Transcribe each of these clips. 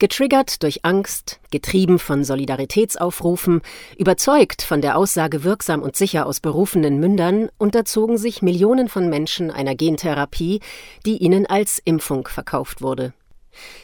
Getriggert durch Angst, getrieben von Solidaritätsaufrufen, überzeugt von der Aussage wirksam und sicher aus berufenen Mündern, unterzogen sich Millionen von Menschen einer Gentherapie, die ihnen als Impfung verkauft wurde.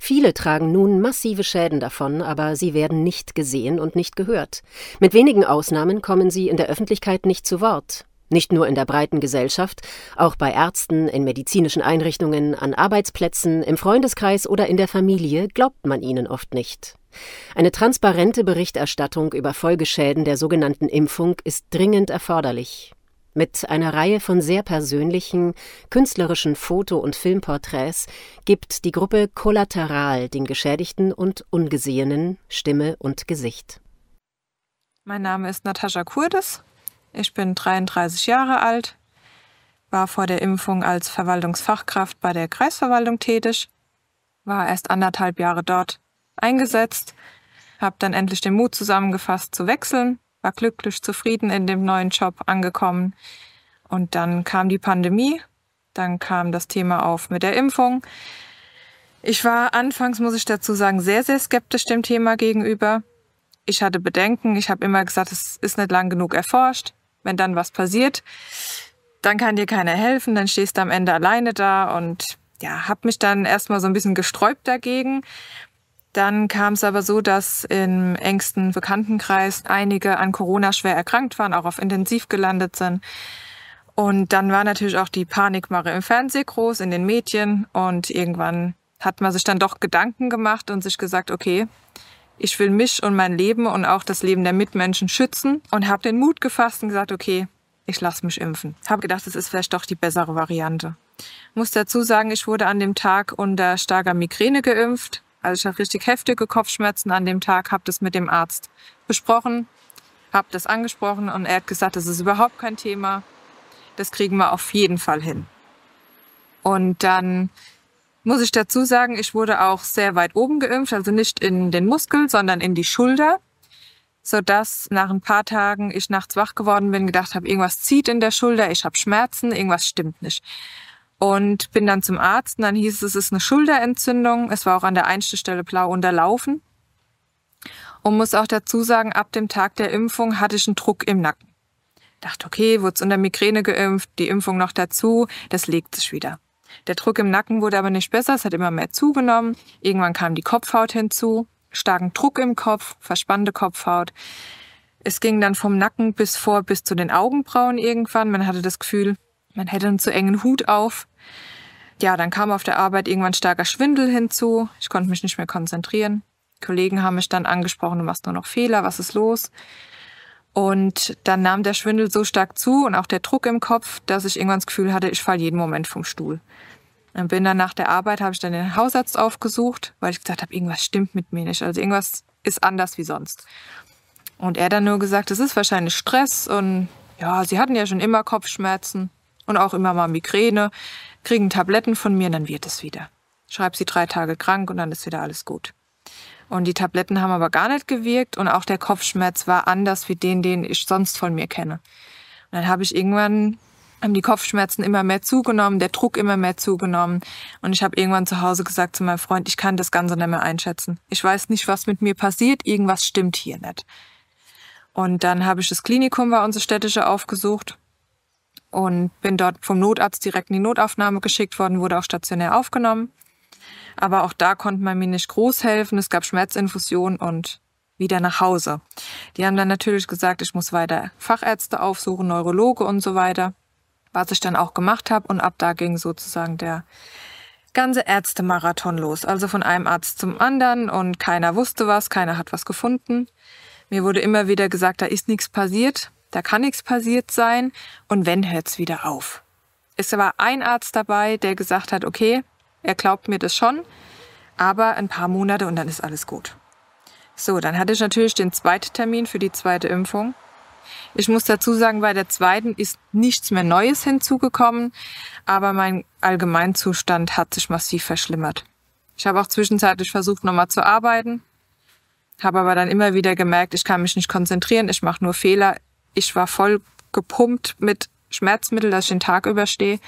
Viele tragen nun massive Schäden davon, aber sie werden nicht gesehen und nicht gehört. Mit wenigen Ausnahmen kommen sie in der Öffentlichkeit nicht zu Wort. Nicht nur in der breiten Gesellschaft, auch bei Ärzten, in medizinischen Einrichtungen, an Arbeitsplätzen, im Freundeskreis oder in der Familie glaubt man ihnen oft nicht. Eine transparente Berichterstattung über Folgeschäden der sogenannten Impfung ist dringend erforderlich. Mit einer Reihe von sehr persönlichen, künstlerischen Foto- und Filmporträts gibt die Gruppe Kollateral den Geschädigten und Ungesehenen Stimme und Gesicht. Mein Name ist Natascha Kurdes. Ich bin 33 Jahre alt, war vor der Impfung als Verwaltungsfachkraft bei der Kreisverwaltung tätig, war erst anderthalb Jahre dort eingesetzt, habe dann endlich den Mut zusammengefasst zu wechseln, war glücklich zufrieden in dem neuen Job angekommen und dann kam die Pandemie, dann kam das Thema auf mit der Impfung. Ich war anfangs, muss ich dazu sagen, sehr, sehr skeptisch dem Thema gegenüber. Ich hatte Bedenken, ich habe immer gesagt, es ist nicht lang genug erforscht wenn dann was passiert, dann kann dir keiner helfen, dann stehst du am Ende alleine da und ja, habe mich dann erstmal so ein bisschen gesträubt dagegen. Dann kam es aber so, dass im engsten Bekanntenkreis einige an Corona schwer erkrankt waren, auch auf Intensiv gelandet sind. Und dann war natürlich auch die Panikmache im Fernsehen groß, in den Medien. Und irgendwann hat man sich dann doch Gedanken gemacht und sich gesagt, okay, ich will mich und mein Leben und auch das Leben der Mitmenschen schützen und habe den Mut gefasst und gesagt, okay, ich lasse mich impfen. Habe gedacht, es ist vielleicht doch die bessere Variante. Muss dazu sagen, ich wurde an dem Tag unter starker Migräne geimpft. Also ich hatte richtig heftige Kopfschmerzen an dem Tag, habe das mit dem Arzt besprochen, habe das angesprochen und er hat gesagt, das ist überhaupt kein Thema. Das kriegen wir auf jeden Fall hin. Und dann muss ich dazu sagen, ich wurde auch sehr weit oben geimpft, also nicht in den Muskel, sondern in die Schulter, sodass nach ein paar Tagen ich nachts wach geworden bin, gedacht habe, irgendwas zieht in der Schulter, ich habe Schmerzen, irgendwas stimmt nicht. Und bin dann zum Arzt und dann hieß es, es ist eine Schulterentzündung. Es war auch an der Einstichstelle blau unterlaufen. Und muss auch dazu sagen, ab dem Tag der Impfung hatte ich einen Druck im Nacken. Dachte, okay, wurde unter Migräne geimpft, die Impfung noch dazu, das legt sich wieder. Der Druck im Nacken wurde aber nicht besser, es hat immer mehr zugenommen. Irgendwann kam die Kopfhaut hinzu, starken Druck im Kopf, verspannte Kopfhaut. Es ging dann vom Nacken bis vor bis zu den Augenbrauen irgendwann. Man hatte das Gefühl, man hätte einen zu engen Hut auf. Ja, dann kam auf der Arbeit irgendwann starker Schwindel hinzu. Ich konnte mich nicht mehr konzentrieren. Kollegen haben mich dann angesprochen, du machst nur noch Fehler, was ist los? Und dann nahm der Schwindel so stark zu und auch der Druck im Kopf, dass ich irgendwann das Gefühl hatte, ich falle jeden Moment vom Stuhl. Dann bin dann nach der Arbeit, habe ich dann den Hausarzt aufgesucht, weil ich gesagt habe, irgendwas stimmt mit mir nicht. Also irgendwas ist anders wie sonst. Und er dann nur gesagt, es ist wahrscheinlich Stress und ja, sie hatten ja schon immer Kopfschmerzen und auch immer mal Migräne, kriegen Tabletten von mir und dann wird es wieder. Schreib sie drei Tage krank und dann ist wieder alles gut. Und die Tabletten haben aber gar nicht gewirkt und auch der Kopfschmerz war anders wie den, den ich sonst von mir kenne. Und dann habe ich irgendwann haben die Kopfschmerzen immer mehr zugenommen, der Druck immer mehr zugenommen. Und ich habe irgendwann zu Hause gesagt zu meinem Freund, ich kann das Ganze nicht mehr einschätzen. Ich weiß nicht, was mit mir passiert, irgendwas stimmt hier nicht. Und dann habe ich das Klinikum bei unserer städtische aufgesucht und bin dort vom Notarzt direkt in die Notaufnahme geschickt worden, wurde auch stationär aufgenommen. Aber auch da konnte man mir nicht groß helfen. Es gab Schmerzinfusion und wieder nach Hause. Die haben dann natürlich gesagt, ich muss weiter Fachärzte aufsuchen, Neurologe und so weiter, was ich dann auch gemacht habe. Und ab da ging sozusagen der ganze Ärztemarathon los. Also von einem Arzt zum anderen und keiner wusste was, keiner hat was gefunden. Mir wurde immer wieder gesagt, da ist nichts passiert, da kann nichts passiert sein und wenn, hört's wieder auf. Es war ein Arzt dabei, der gesagt hat, okay, er glaubt mir das schon, aber ein paar Monate und dann ist alles gut. So, dann hatte ich natürlich den zweiten Termin für die zweite Impfung. Ich muss dazu sagen, bei der zweiten ist nichts mehr Neues hinzugekommen, aber mein Allgemeinzustand hat sich massiv verschlimmert. Ich habe auch zwischenzeitlich versucht, nochmal zu arbeiten, habe aber dann immer wieder gemerkt, ich kann mich nicht konzentrieren, ich mache nur Fehler. Ich war voll gepumpt mit Schmerzmittel, dass ich den Tag überstehe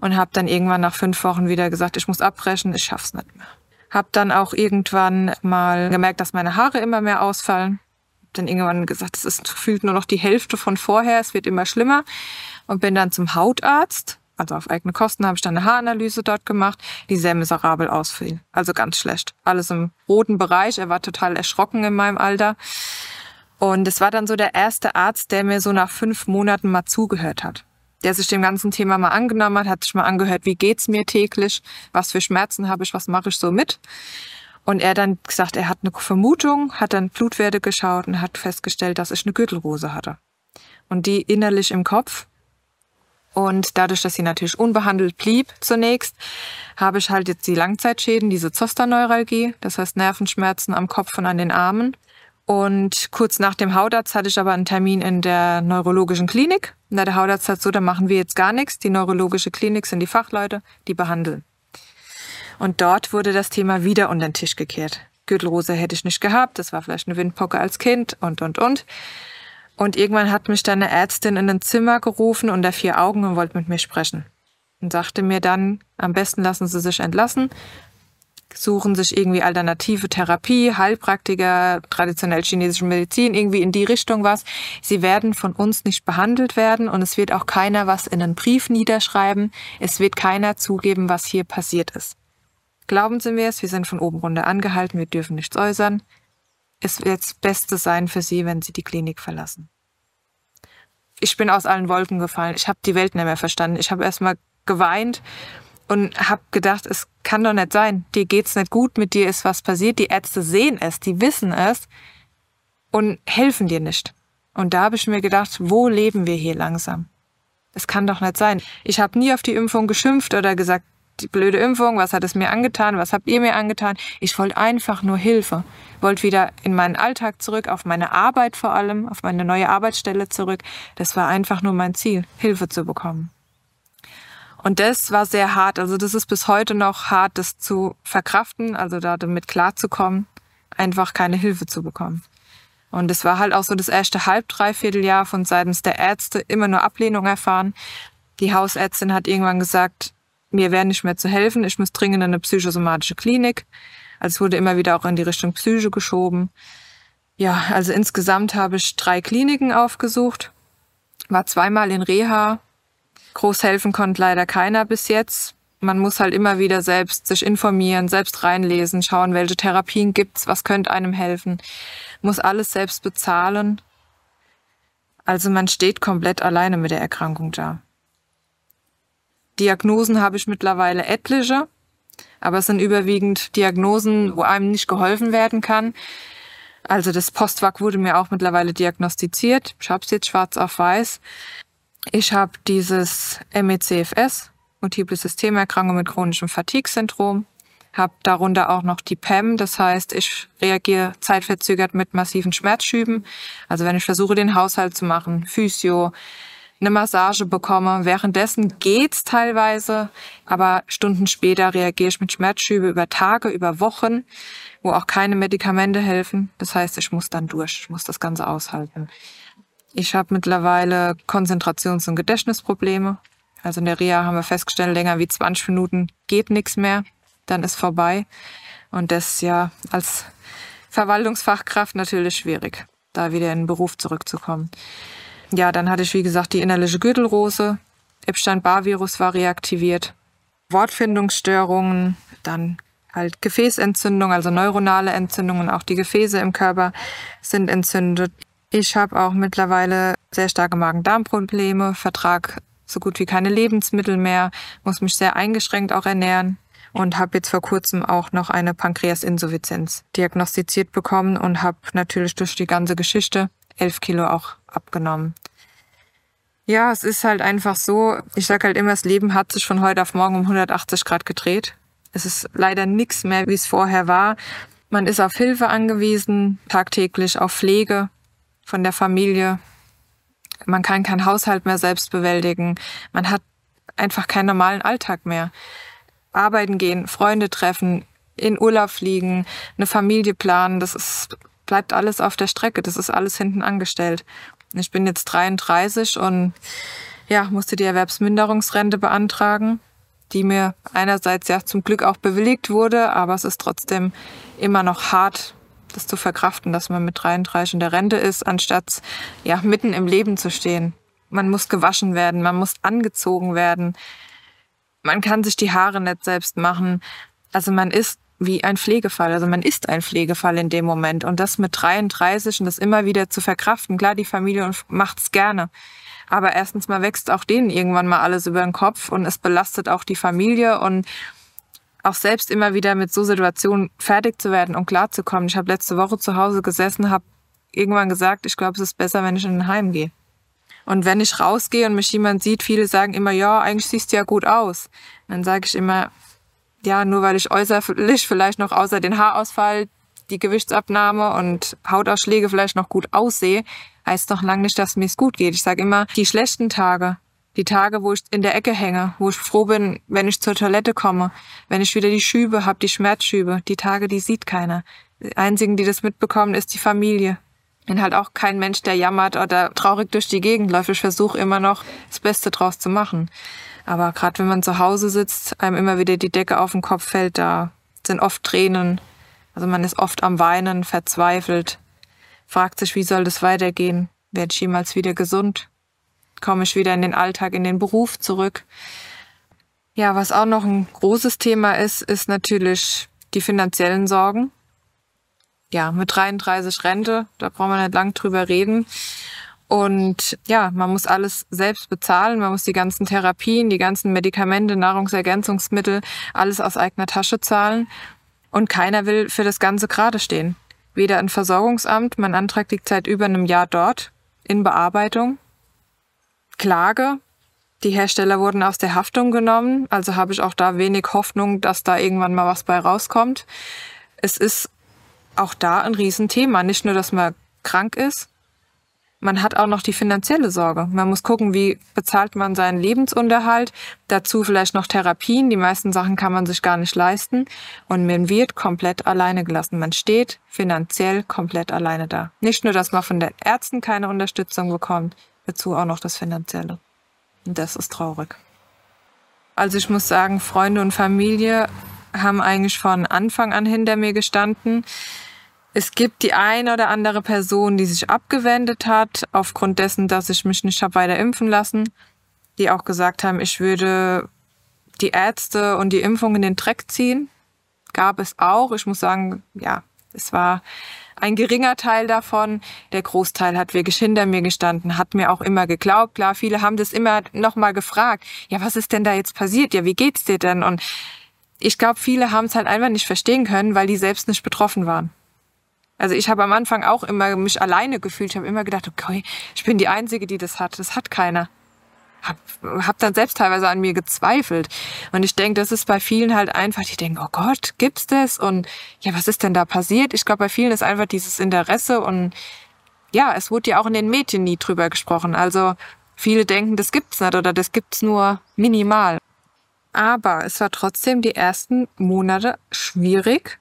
und habe dann irgendwann nach fünf Wochen wieder gesagt, ich muss abbrechen, ich schaff's nicht mehr. Hab dann auch irgendwann mal gemerkt, dass meine Haare immer mehr ausfallen. Hab dann irgendwann gesagt, es ist gefühlt nur noch die Hälfte von vorher, es wird immer schlimmer. Und bin dann zum Hautarzt. Also auf eigene Kosten habe ich dann eine Haaranalyse dort gemacht, die sehr miserabel ausfiel. Also ganz schlecht. Alles im roten Bereich. Er war total erschrocken in meinem Alter. Und es war dann so der erste Arzt, der mir so nach fünf Monaten mal zugehört hat. Der sich dem ganzen Thema mal angenommen hat, hat sich mal angehört, wie geht's mir täglich, was für Schmerzen habe ich, was mache ich so mit. Und er dann gesagt, er hat eine Vermutung, hat dann Blutwerte geschaut und hat festgestellt, dass ich eine Gürtelrose hatte. Und die innerlich im Kopf. Und dadurch, dass sie natürlich unbehandelt blieb zunächst, habe ich halt jetzt die Langzeitschäden, diese Zosterneuralgie, das heißt Nervenschmerzen am Kopf und an den Armen. Und kurz nach dem Hautarzt hatte ich aber einen Termin in der neurologischen Klinik. Und der Hautarzt hat so, da machen wir jetzt gar nichts. Die neurologische Klinik sind die Fachleute, die behandeln. Und dort wurde das Thema wieder unter den Tisch gekehrt. Gürtelrose hätte ich nicht gehabt, das war vielleicht eine Windpocke als Kind und, und, und. Und irgendwann hat mich dann eine Ärztin in ein Zimmer gerufen unter vier Augen und wollte mit mir sprechen. Und sagte mir dann, am besten lassen Sie sich entlassen suchen sich irgendwie alternative Therapie, Heilpraktiker, traditionell chinesische Medizin, irgendwie in die Richtung was. Sie werden von uns nicht behandelt werden und es wird auch keiner was in einen Brief niederschreiben. Es wird keiner zugeben, was hier passiert ist. Glauben Sie mir es, wir sind von oben runter angehalten, wir dürfen nichts äußern. Es wird das Beste sein für Sie, wenn Sie die Klinik verlassen. Ich bin aus allen Wolken gefallen. Ich habe die Welt nicht mehr verstanden. Ich habe erstmal geweint und habe gedacht, es kann doch nicht sein. Dir geht's nicht gut, mit dir ist was passiert. Die Ärzte sehen es, die wissen es und helfen dir nicht. Und da habe ich mir gedacht, wo leben wir hier langsam? Es kann doch nicht sein. Ich habe nie auf die Impfung geschimpft oder gesagt, die blöde Impfung, was hat es mir angetan, was habt ihr mir angetan? Ich wollte einfach nur Hilfe. Wollte wieder in meinen Alltag zurück, auf meine Arbeit vor allem, auf meine neue Arbeitsstelle zurück. Das war einfach nur mein Ziel, Hilfe zu bekommen. Und das war sehr hart. Also das ist bis heute noch hart, das zu verkraften, also da damit klarzukommen, einfach keine Hilfe zu bekommen. Und es war halt auch so das erste halb, dreiviertel Jahr von seitens der Ärzte immer nur Ablehnung erfahren. Die Hausärztin hat irgendwann gesagt, mir wäre nicht mehr zu helfen, ich muss dringend in eine psychosomatische Klinik. Also es wurde immer wieder auch in die Richtung Psyche geschoben. Ja, also insgesamt habe ich drei Kliniken aufgesucht, war zweimal in Reha, Groß helfen konnte leider keiner bis jetzt. Man muss halt immer wieder selbst sich informieren, selbst reinlesen, schauen, welche Therapien gibt's, was könnte einem helfen. Muss alles selbst bezahlen. Also man steht komplett alleine mit der Erkrankung da. Diagnosen habe ich mittlerweile etliche, aber es sind überwiegend Diagnosen, wo einem nicht geholfen werden kann. Also das Postwag wurde mir auch mittlerweile diagnostiziert. Ich habe es jetzt schwarz auf weiß. Ich habe dieses MECFS, Multiple Systemerkrankung mit chronischem Fatigue-Syndrom, habe darunter auch noch die PEM, das heißt, ich reagiere zeitverzögert mit massiven Schmerzschüben. Also wenn ich versuche, den Haushalt zu machen, Physio, eine Massage bekomme. Währenddessen geht's teilweise, aber Stunden später reagiere ich mit Schmerzschübe über Tage, über Wochen, wo auch keine Medikamente helfen. Das heißt, ich muss dann durch, ich muss das Ganze aushalten. Ich habe mittlerweile Konzentrations- und Gedächtnisprobleme. Also in der Reha haben wir festgestellt, länger wie 20 Minuten geht nichts mehr, dann ist vorbei. Und das ja als Verwaltungsfachkraft natürlich schwierig, da wieder in den Beruf zurückzukommen. Ja, dann hatte ich, wie gesagt, die innerliche Gürtelrose. Epstein-Barr-Virus war reaktiviert. Wortfindungsstörungen, dann halt Gefäßentzündung, also neuronale Entzündungen, auch die Gefäße im Körper sind entzündet. Ich habe auch mittlerweile sehr starke Magen-Darm-Probleme, vertrag so gut wie keine Lebensmittel mehr, muss mich sehr eingeschränkt auch ernähren und habe jetzt vor kurzem auch noch eine Pankreasinsuffizienz diagnostiziert bekommen und habe natürlich durch die ganze Geschichte elf Kilo auch abgenommen. Ja, es ist halt einfach so, ich sage halt immer, das Leben hat sich von heute auf morgen um 180 Grad gedreht. Es ist leider nichts mehr, wie es vorher war. Man ist auf Hilfe angewiesen, tagtäglich auf Pflege von der Familie. Man kann keinen Haushalt mehr selbst bewältigen. Man hat einfach keinen normalen Alltag mehr. Arbeiten gehen, Freunde treffen, in Urlaub fliegen, eine Familie planen, das ist, bleibt alles auf der Strecke. Das ist alles hinten angestellt. Ich bin jetzt 33 und ja, musste die Erwerbsminderungsrente beantragen. die mir einerseits ja zum Glück auch bewilligt wurde, aber es ist trotzdem immer noch hart, das zu verkraften, dass man mit 33 in der Rente ist, anstatt ja mitten im Leben zu stehen. Man muss gewaschen werden, man muss angezogen werden. Man kann sich die Haare nicht selbst machen. Also man ist wie ein Pflegefall. Also man ist ein Pflegefall in dem Moment. Und das mit 33 und das immer wieder zu verkraften. Klar, die Familie macht's gerne. Aber erstens mal wächst auch denen irgendwann mal alles über den Kopf und es belastet auch die Familie und auch selbst immer wieder mit so Situationen fertig zu werden und klarzukommen. Ich habe letzte Woche zu Hause gesessen, habe irgendwann gesagt, ich glaube, es ist besser, wenn ich in ein Heim gehe. Und wenn ich rausgehe und mich jemand sieht, viele sagen immer, ja, eigentlich siehst du ja gut aus. Dann sage ich immer, ja, nur weil ich äußerlich vielleicht noch außer den Haarausfall, die Gewichtsabnahme und Hautausschläge vielleicht noch gut aussehe, heißt doch lange nicht, dass mir es gut geht. Ich sage immer, die schlechten Tage, die Tage, wo ich in der Ecke hänge, wo ich froh bin, wenn ich zur Toilette komme, wenn ich wieder die Schübe habe, die Schmerzschübe, die Tage, die sieht keiner. Die einzigen, die das mitbekommen, ist die Familie. Bin halt auch kein Mensch, der jammert oder traurig durch die Gegend läuft. Ich versuche immer noch, das Beste draus zu machen. Aber gerade wenn man zu Hause sitzt, einem immer wieder die Decke auf den Kopf fällt, da sind oft Tränen. Also man ist oft am Weinen, verzweifelt, fragt sich, wie soll das weitergehen? Werde ich jemals wieder gesund? Komme ich wieder in den Alltag, in den Beruf zurück? Ja, was auch noch ein großes Thema ist, ist natürlich die finanziellen Sorgen. Ja, mit 33 Rente, da brauchen wir nicht lang drüber reden. Und ja, man muss alles selbst bezahlen. Man muss die ganzen Therapien, die ganzen Medikamente, Nahrungsergänzungsmittel, alles aus eigener Tasche zahlen. Und keiner will für das Ganze gerade stehen. Weder ein Versorgungsamt, mein Antrag liegt seit über einem Jahr dort in Bearbeitung. Klage, die Hersteller wurden aus der Haftung genommen, also habe ich auch da wenig Hoffnung, dass da irgendwann mal was bei rauskommt. Es ist auch da ein Riesenthema. Nicht nur, dass man krank ist, man hat auch noch die finanzielle Sorge. Man muss gucken, wie bezahlt man seinen Lebensunterhalt. Dazu vielleicht noch Therapien. Die meisten Sachen kann man sich gar nicht leisten. Und man wird komplett alleine gelassen. Man steht finanziell komplett alleine da. Nicht nur, dass man von den Ärzten keine Unterstützung bekommt, dazu auch noch das Finanzielle. Und das ist traurig. Also ich muss sagen, Freunde und Familie haben eigentlich von Anfang an hinter mir gestanden. Es gibt die eine oder andere Person, die sich abgewendet hat, aufgrund dessen, dass ich mich nicht habe weiter impfen lassen, die auch gesagt haben, ich würde die Ärzte und die Impfung in den Dreck ziehen. Gab es auch. Ich muss sagen, ja, es war ein geringer Teil davon. Der Großteil hat wirklich hinter mir gestanden, hat mir auch immer geglaubt. Klar, viele haben das immer nochmal gefragt. Ja, was ist denn da jetzt passiert? Ja, wie geht's dir denn? Und ich glaube, viele haben es halt einfach nicht verstehen können, weil die selbst nicht betroffen waren. Also ich habe am Anfang auch immer mich alleine gefühlt. Ich habe immer gedacht, okay, ich bin die Einzige, die das hat. Das hat keiner. Hab, hab dann selbst teilweise an mir gezweifelt. Und ich denke, das ist bei vielen halt einfach, die denken, oh Gott, gibt's das? Und ja, was ist denn da passiert? Ich glaube, bei vielen ist einfach dieses Interesse und ja, es wurde ja auch in den Medien nie drüber gesprochen. Also viele denken, das gibt's nicht oder das gibt's nur minimal. Aber es war trotzdem die ersten Monate schwierig,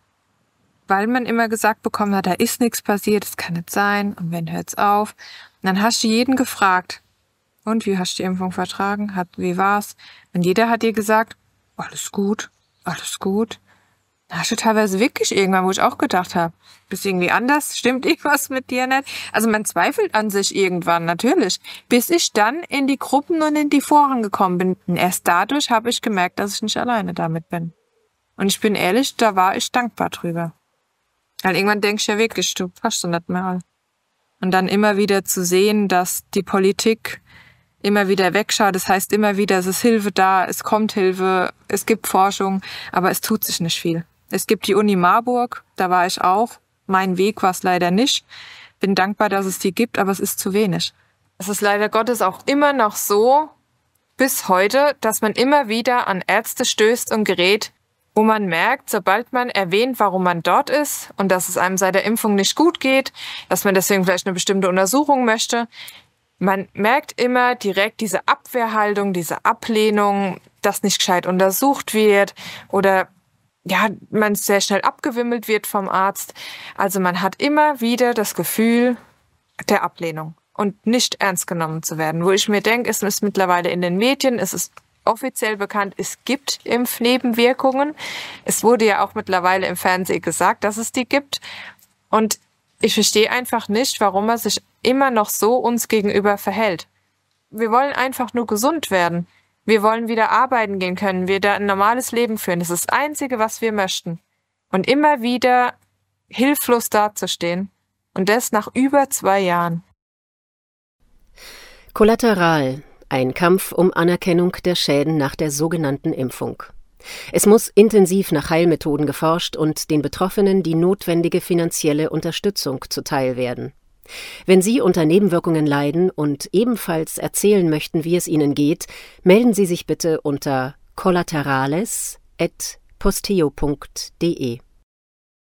weil man immer gesagt bekommen hat, da ist nichts passiert, es kann nicht sein und wenn hört's auf. Und dann hast du jeden gefragt, und wie hast du die Impfung vertragen? Hat, wie war's? Und jeder hat dir gesagt, alles gut, alles gut. Da hast du teilweise wirklich irgendwann, wo ich auch gedacht habe, bist irgendwie anders, stimmt irgendwas mit dir nicht? Also man zweifelt an sich irgendwann, natürlich. Bis ich dann in die Gruppen und in die Foren gekommen bin. Und erst dadurch habe ich gemerkt, dass ich nicht alleine damit bin. Und ich bin ehrlich, da war ich dankbar drüber. Weil irgendwann denkst du ja wirklich, du passt du nicht mehr. Und dann immer wieder zu sehen, dass die Politik immer wieder wegschaut. Das heißt immer wieder, es ist Hilfe da, es kommt Hilfe, es gibt Forschung, aber es tut sich nicht viel. Es gibt die Uni Marburg, da war ich auch. Mein Weg war es leider nicht. Bin dankbar, dass es die gibt, aber es ist zu wenig. Es ist leider Gottes auch immer noch so, bis heute, dass man immer wieder an Ärzte stößt und gerät, wo man merkt, sobald man erwähnt, warum man dort ist und dass es einem seit der Impfung nicht gut geht, dass man deswegen vielleicht eine bestimmte Untersuchung möchte, man merkt immer direkt diese Abwehrhaltung, diese Ablehnung, dass nicht gescheit untersucht wird oder ja, man sehr schnell abgewimmelt wird vom Arzt. Also man hat immer wieder das Gefühl der Ablehnung und nicht ernst genommen zu werden. Wo ich mir denke, es ist mittlerweile in den Medien, es ist offiziell bekannt, es gibt Impfnebenwirkungen. Es wurde ja auch mittlerweile im Fernsehen gesagt, dass es die gibt. Und ich verstehe einfach nicht, warum er sich immer noch so uns gegenüber verhält. Wir wollen einfach nur gesund werden. Wir wollen wieder arbeiten gehen können, wieder ein normales Leben führen. Das ist das Einzige, was wir möchten. Und immer wieder hilflos dazustehen. Und das nach über zwei Jahren. Kollateral. Ein Kampf um Anerkennung der Schäden nach der sogenannten Impfung. Es muss intensiv nach Heilmethoden geforscht und den Betroffenen die notwendige finanzielle Unterstützung zuteil werden. Wenn Sie unter Nebenwirkungen leiden und ebenfalls erzählen möchten, wie es Ihnen geht, melden Sie sich bitte unter collaterales.posteo.de.